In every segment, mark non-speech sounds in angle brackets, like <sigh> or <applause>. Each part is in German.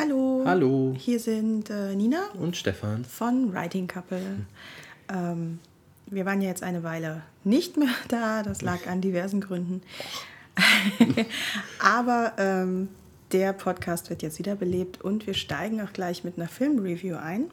Hallo. Hallo. Hier sind äh, Nina Und Stefan. von Writing Couple. Ähm, wir waren ja jetzt eine Weile nicht mehr <laughs> da. Das lag an diversen Gründen. <laughs> Aber ähm, der Podcast wird jetzt wiederbelebt und wir steigen auch gleich mit einer Filmreview ein.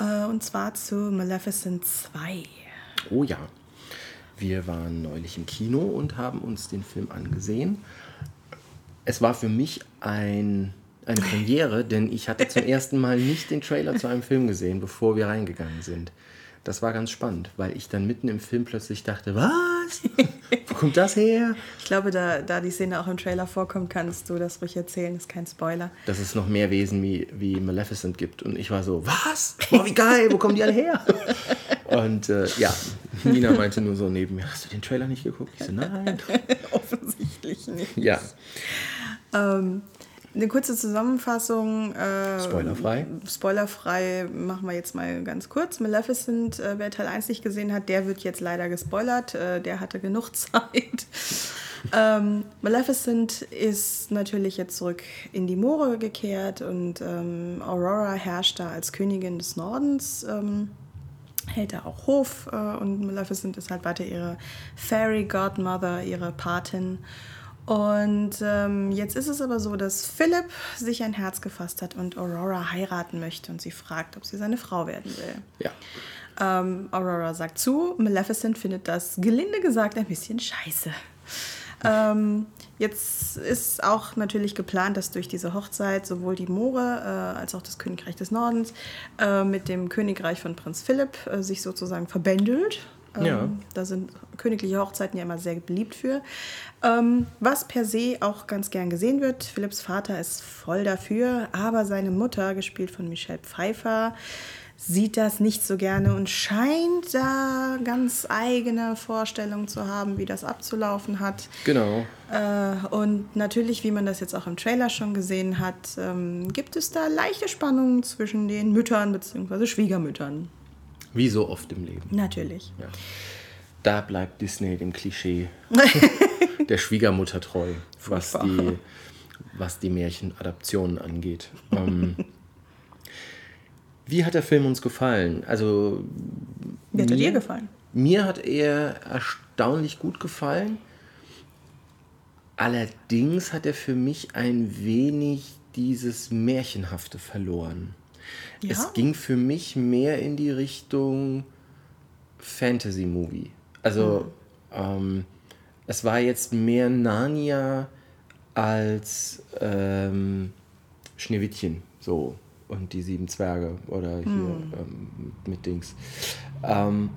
Äh, und zwar zu Maleficent 2. Oh ja. Wir waren neulich im Kino und haben uns den Film angesehen. Es war für mich ein, eine Premiere, denn ich hatte zum ersten Mal nicht den Trailer zu einem Film gesehen, bevor wir reingegangen sind. Das war ganz spannend, weil ich dann mitten im Film plötzlich dachte, was? Wo kommt das her? Ich glaube, da, da die Szene auch im Trailer vorkommt, kannst du das ruhig erzählen. Ist kein Spoiler. Dass es noch mehr Wesen wie, wie Maleficent gibt. Und ich war so, was? Oh, wie geil, wo kommen die alle her? Und äh, ja, Nina meinte nur so neben mir, hast du den Trailer nicht geguckt? Ich so, nein. <laughs> Offensichtlich nicht. Ja, Ähm, eine kurze Zusammenfassung. Äh, Spoilerfrei. Spoilerfrei machen wir jetzt mal ganz kurz. Maleficent, äh, wer Teil 1 nicht gesehen hat, der wird jetzt leider gespoilert. Äh, der hatte genug <laughs> Zeit. ähm, Maleficent ist natürlich jetzt zurück in die Moore gekehrt und ähm, Aurora herrscht da als Königin des Nordens. Ähm, hält da auch Hof äh, und Maleficent ist halt weiter ihre Fairy Godmother, ihre Patin. Und ähm, jetzt ist es aber so, dass Philip sich ein Herz gefasst hat und Aurora heiraten möchte und sie fragt, ob sie seine Frau werden will. ja. Ähm, Aurora sagt zu, Maleficent findet das gelinde gesagt ein bisschen scheiße. Ähm, jetzt ist auch natürlich geplant, dass durch diese Hochzeit sowohl die Moore äh, als auch das Königreich des Nordens äh, mit dem Königreich von Prinz Philipp äh, sich sozusagen verbändelt. Ähm, Ja. Da sind königliche Hochzeiten ja immer sehr beliebt für. Ähm, was per se auch ganz gern gesehen wird. Philipps Vater ist voll dafür, aber seine Mutter, gespielt von Michelle Pfeiffer, sieht das nicht so gerne und scheint da ganz eigene Vorstellungen zu haben, wie das abzulaufen hat. Genau. Äh, und natürlich, wie man das jetzt auch im Trailer schon gesehen hat, ähm, gibt es da leichte Spannungen zwischen den Müttern bzw. Schwiegermüttern. Wie so oft im Leben. Natürlich. Ja. Da bleibt Disney dem Klischee <laughs> der Schwiegermutter treu, was die, was die Märchenadaptionen angeht. Ähm, wie hat der Film uns gefallen? Also Wie hat er dir gefallen? Mir hat er erstaunlich gut gefallen. Allerdings hat er für mich ein wenig dieses Märchenhafte verloren. Ja? Es ging für mich mehr in die Richtung Fantasy-Movie. Also ähm, es war jetzt mehr Narnia als ähm, Schneewittchen so und die sieben Zwerge oder hier ähm, mit Dings. Ähm,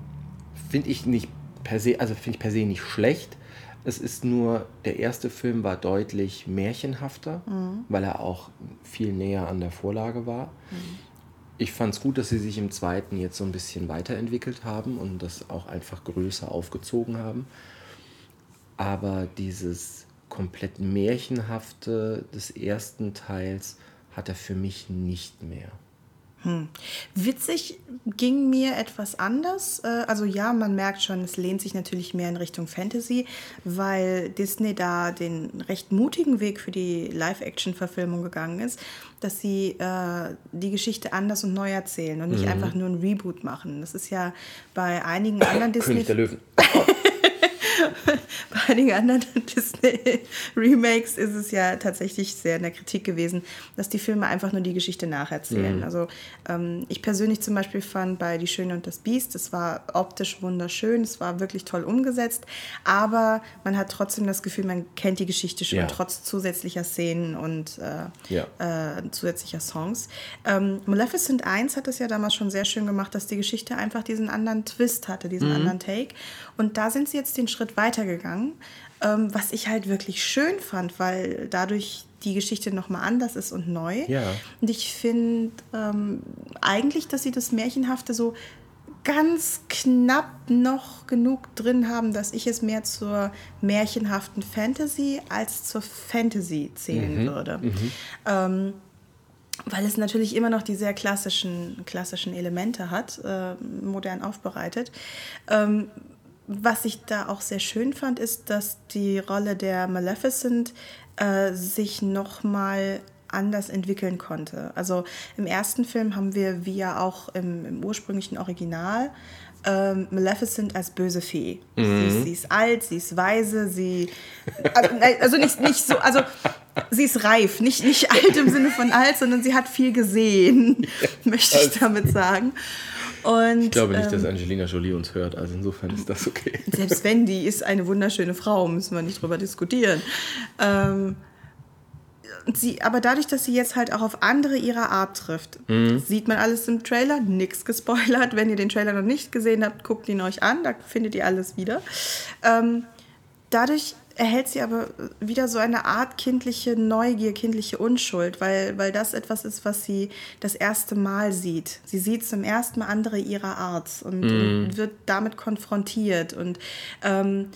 finde ich nicht per se, also finde ich per se nicht schlecht. Es ist nur, der erste Film war deutlich märchenhafter, weil er auch viel näher an der Vorlage war. Ich fand es gut, dass sie sich im zweiten jetzt so ein bisschen weiterentwickelt haben und das auch einfach größer aufgezogen haben. Aber dieses komplett märchenhafte des ersten Teils hat er für mich nicht mehr. Witzig ging mir etwas anders. Äh, Also ja, man merkt schon, es lehnt sich natürlich mehr in Richtung Fantasy, weil Disney da den recht mutigen Weg für die Live-Action-Verfilmung gegangen ist, dass sie äh, die Geschichte anders und neu erzählen und nicht einfach nur ein Reboot machen. Das ist ja bei einigen anderen <coughs> Disney König der Löwen. <laughs> bei einigen anderen <laughs> Disney-Remakes ist es ja tatsächlich sehr in der Kritik gewesen, dass die Filme einfach nur die Geschichte nacherzählen. Also ähm, ich persönlich zum Beispiel fand bei Die Schöne und das Biest, das war optisch wunderschön, es war wirklich toll umgesetzt, aber man hat trotzdem das Gefühl, man kennt die Geschichte schon, Ja. trotz zusätzlicher Szenen und äh, Ja. äh, zusätzlicher Songs. Ähm, Maleficent 1 hat es ja damals schon sehr schön gemacht, dass die Geschichte einfach diesen anderen Twist hatte, diesen Mhm. anderen Take. Und da sind sie jetzt den Schritt weitergegangen, ähm, was ich halt wirklich schön fand, weil dadurch die Geschichte nochmal anders ist und neu. Ja. Und ich finde ähm, eigentlich, dass sie das Märchenhafte so ganz knapp noch genug drin haben, dass ich es mehr zur märchenhaften Fantasy als zur Fantasy zählen würde. Ähm, weil es natürlich immer noch die sehr klassischen, klassischen Elemente hat, äh, modern aufbereitet. Ähm, was ich da auch sehr schön fand, ist, dass die Rolle der Maleficent äh, sich nochmal anders entwickeln konnte. Also im ersten Film haben wir, wie ja auch im, im ursprünglichen Original, ähm, Maleficent als böse Fee. Mhm. Sie, ist, sie, ist alt, sie ist weise, sie. Also, also nicht, nicht so, also sie ist reif, nicht, nicht <laughs> alt im Sinne von alt, sondern sie hat viel gesehen, ja, möchte ich damit sagen. Und, ich glaube nicht, ähm, dass Angelina Jolie uns hört, also insofern ist das okay. <laughs> Selbst wenn, die ist eine wunderschöne Frau, müssen wir nicht drüber diskutieren. Ähm, sie, aber dadurch, dass sie jetzt halt auch auf andere ihrer Art trifft, mhm. sieht man alles im Trailer, nichts gespoilert. Wenn ihr den Trailer noch nicht gesehen habt, guckt ihn euch an, da findet ihr alles wieder. Ähm, dadurch erhält sie aber wieder so eine Art kindliche Neugier, kindliche Unschuld, weil, weil das etwas ist, was sie das erste Mal sieht. Sie sieht zum ersten Mal andere ihrer Art und, mm. und wird damit konfrontiert. Und ähm,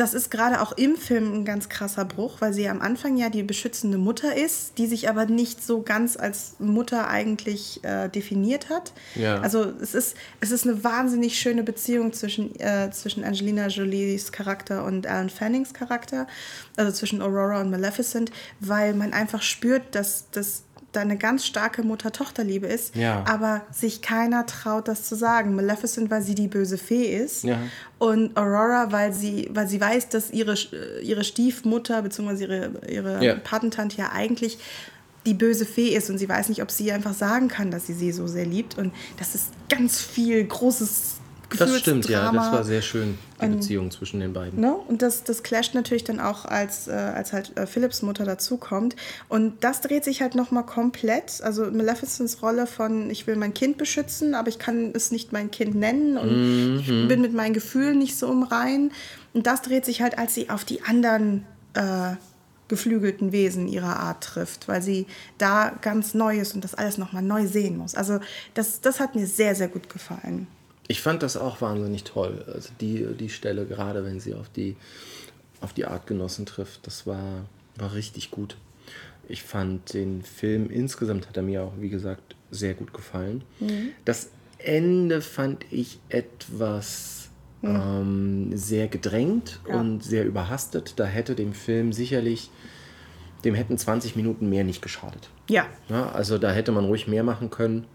das ist gerade auch im Film ein ganz krasser Bruch, weil sie am Anfang ja die beschützende Mutter ist, die sich aber nicht so ganz als Mutter eigentlich äh, definiert hat. Ja. Also es ist, es ist eine wahnsinnig schöne Beziehung zwischen, äh, zwischen Angelina Jolies Charakter und Alan Fannings Charakter, also zwischen Aurora und Maleficent, weil man einfach spürt, dass, dass da eine ganz starke Mutter-Tochter-Liebe ist, ja. aber sich keiner traut, das zu sagen. Maleficent, weil sie die böse Fee ist ja. und Aurora, weil sie, weil sie weiß, dass ihre, ihre Stiefmutter bzw. ihre, ihre ja. Patentante ja eigentlich die böse Fee ist und sie weiß nicht, ob sie einfach sagen kann, dass sie sie so sehr liebt. Und das ist ganz viel großes das stimmt, ja, das war sehr schön, die und, Beziehung zwischen den beiden. Ne? Und das, das clasht natürlich dann auch, als, äh, als halt äh, Philips Mutter dazukommt. Und das dreht sich halt nochmal komplett. Also Maleficents Rolle von, ich will mein Kind beschützen, aber ich kann es nicht mein Kind nennen und mhm. ich bin mit meinen Gefühlen nicht so im Rein. Und das dreht sich halt, als sie auf die anderen äh, geflügelten Wesen ihrer Art trifft, weil sie da ganz neu ist und das alles nochmal neu sehen muss. Also das, das hat mir sehr, sehr gut gefallen. Ich fand das auch wahnsinnig toll. Also die, die Stelle, gerade wenn sie auf die, auf die Artgenossen trifft, das war, war richtig gut. Ich fand den Film insgesamt hat er mir auch, wie gesagt, sehr gut gefallen. Mhm. Das Ende fand ich etwas mhm. ähm, sehr gedrängt ja. und sehr überhastet. Da hätte dem Film sicherlich, dem hätten 20 Minuten mehr nicht geschadet. Ja. ja also da hätte man ruhig mehr machen können.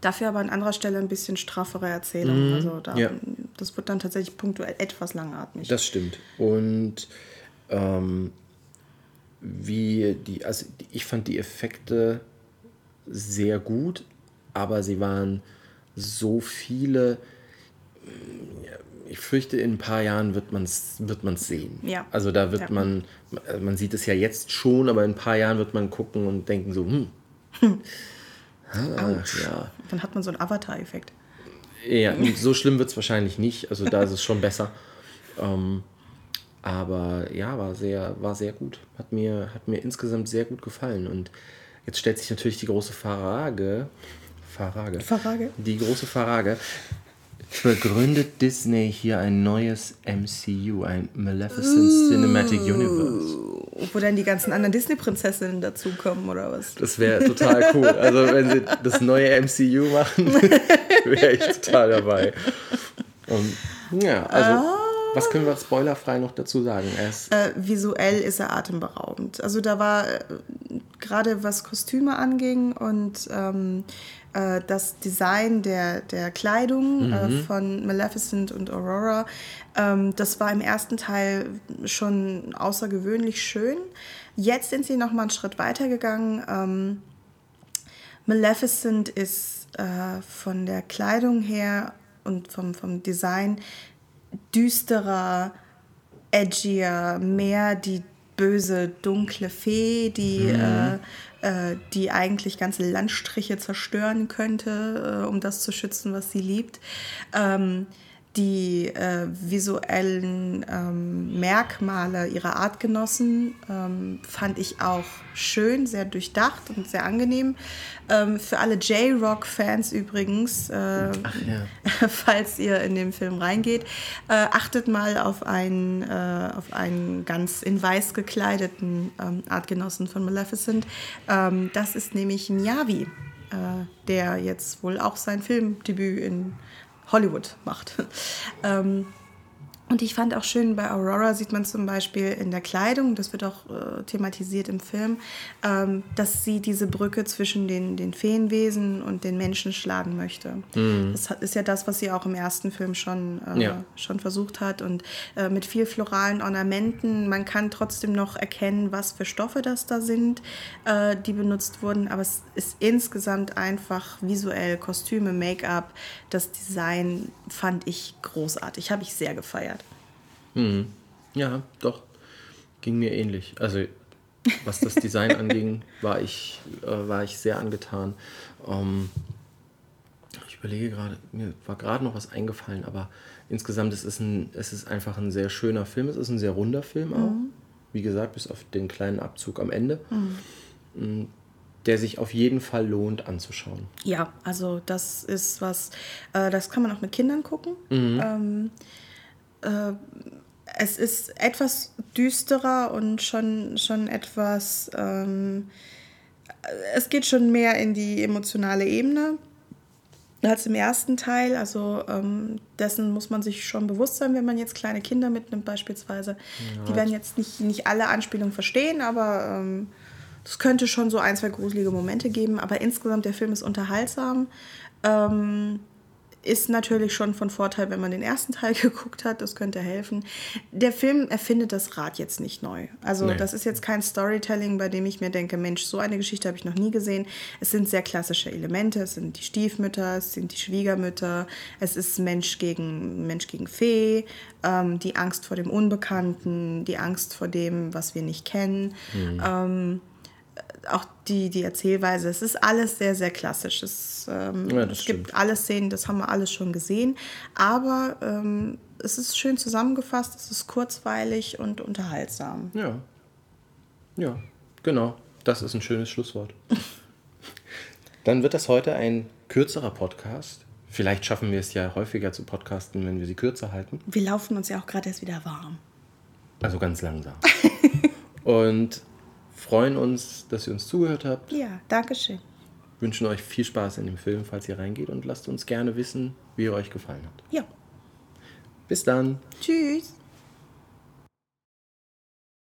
Dafür aber an anderer Stelle ein bisschen straffere Erzählung. Mhm. Also da, ja. das wird dann tatsächlich punktuell etwas langatmig. Das stimmt. Und ähm, wie die, also ich fand die Effekte sehr gut, aber sie waren so viele. Ich fürchte, in ein paar Jahren wird man es wird man's sehen. Ja. Also da wird ja. man, man sieht es ja jetzt schon, aber in ein paar Jahren wird man gucken und denken so, hm, <laughs> Ah, ja. Dann hat man so einen Avatar-Effekt. Ja, so schlimm wird es wahrscheinlich nicht. Also da ist es schon besser. Ähm, aber ja, war sehr, war sehr gut. Hat mir, hat mir insgesamt sehr gut gefallen. Und jetzt stellt sich natürlich die große Frage. Frage. Frage. Die große Frage begründet Disney hier ein neues MCU, ein Maleficent Cinematic Universe. Wo dann die ganzen anderen Disney-Prinzessinnen dazukommen, oder was? Das wäre total cool. Also, wenn sie das neue MCU machen, <laughs> wäre ich total dabei. Und ja, also. Ah. Was können wir spoilerfrei noch dazu sagen? Äh, visuell ist er atemberaubend. Also da war äh, gerade was Kostüme anging und ähm, äh, das Design der, der Kleidung äh, mhm. äh, von Maleficent und Aurora, ähm, das war im ersten Teil schon außergewöhnlich schön. Jetzt sind sie noch mal einen Schritt weiter gegangen. Ähm, Maleficent ist äh, von der Kleidung her und vom, vom Design düsterer, edgier, mehr die böse, dunkle Fee, die mhm. äh, äh, die eigentlich ganze Landstriche zerstören könnte, äh, um das zu schützen, was sie liebt. Ähm, die äh, visuellen ähm, Merkmale ihrer Artgenossen ähm, fand ich auch schön, sehr durchdacht und sehr angenehm. Ähm, für alle J-Rock-Fans übrigens, äh, ja. <laughs> falls ihr in den Film reingeht, äh, achtet mal auf einen, äh, auf einen ganz in weiß gekleideten ähm, Artgenossen von Maleficent. Ähm, das ist nämlich Miyavi, äh, der jetzt wohl auch sein Filmdebüt in Hollywood macht. <laughs> ähm, Und ich fand auch schön, bei Aurora sieht man zum Beispiel in der Kleidung, das wird auch äh, thematisiert im Film, ähm, dass sie diese Brücke zwischen den, den Feenwesen und den Menschen schlagen möchte. Mhm. Das ist ja das, was sie auch im ersten Film schon, äh, ja. schon versucht hat. Und äh, mit viel floralen Ornamenten, man kann trotzdem noch erkennen, was für Stoffe das da sind, äh, die benutzt wurden. Aber es ist insgesamt einfach visuell, Kostüme, Make-up, das Design fand ich großartig, habe ich sehr gefeiert. Mhm. Ja, doch. Ging mir ähnlich. Also was das Design <laughs> anging, war ich, äh, war ich sehr angetan. Ähm, ich überlege gerade, mir war gerade noch was eingefallen, aber insgesamt es ist ein, es ist einfach ein sehr schöner Film. Es ist ein sehr runder Film auch. Mhm. Wie gesagt, bis auf den kleinen Abzug am Ende. Mhm. Mm, der sich auf jeden Fall lohnt anzuschauen. Ja, also das ist was, äh, das kann man auch mit Kindern gucken. Mhm. Ähm, äh, es ist etwas düsterer und schon, schon etwas, ähm, es geht schon mehr in die emotionale Ebene als im ersten Teil. Also ähm, dessen muss man sich schon bewusst sein, wenn man jetzt kleine Kinder mitnimmt beispielsweise. Ja. Die werden jetzt nicht, nicht alle Anspielungen verstehen, aber ähm, es könnte schon so ein, zwei gruselige Momente geben. Aber insgesamt, der Film ist unterhaltsam. Ähm, ist natürlich schon von Vorteil, wenn man den ersten Teil <laughs> geguckt hat. Das könnte helfen. Der Film erfindet das Rad jetzt nicht neu. Also nee. das ist jetzt kein Storytelling, bei dem ich mir denke, Mensch, so eine Geschichte habe ich noch nie gesehen. Es sind sehr klassische Elemente. Es sind die Stiefmütter, es sind die Schwiegermütter, es ist Mensch gegen Mensch gegen Fee, ähm, die Angst vor dem Unbekannten, die Angst vor dem, was wir nicht kennen. Mhm. Ähm, auch die, die Erzählweise, es ist alles sehr, sehr klassisch. Es, ähm, ja, es gibt alle Szenen, das haben wir alles schon gesehen. Aber ähm, es ist schön zusammengefasst, es ist kurzweilig und unterhaltsam. Ja. Ja, genau. Das ist ein schönes Schlusswort. <laughs> Dann wird das heute ein kürzerer Podcast. Vielleicht schaffen wir es ja häufiger zu podcasten, wenn wir sie kürzer halten. Wir laufen uns ja auch gerade erst wieder warm. Also ganz langsam. <laughs> und freuen uns, dass ihr uns zugehört habt. Ja, danke schön. Wünschen euch viel Spaß in dem Film, falls ihr reingeht und lasst uns gerne wissen, wie er euch gefallen hat. Ja. Bis dann. Tschüss.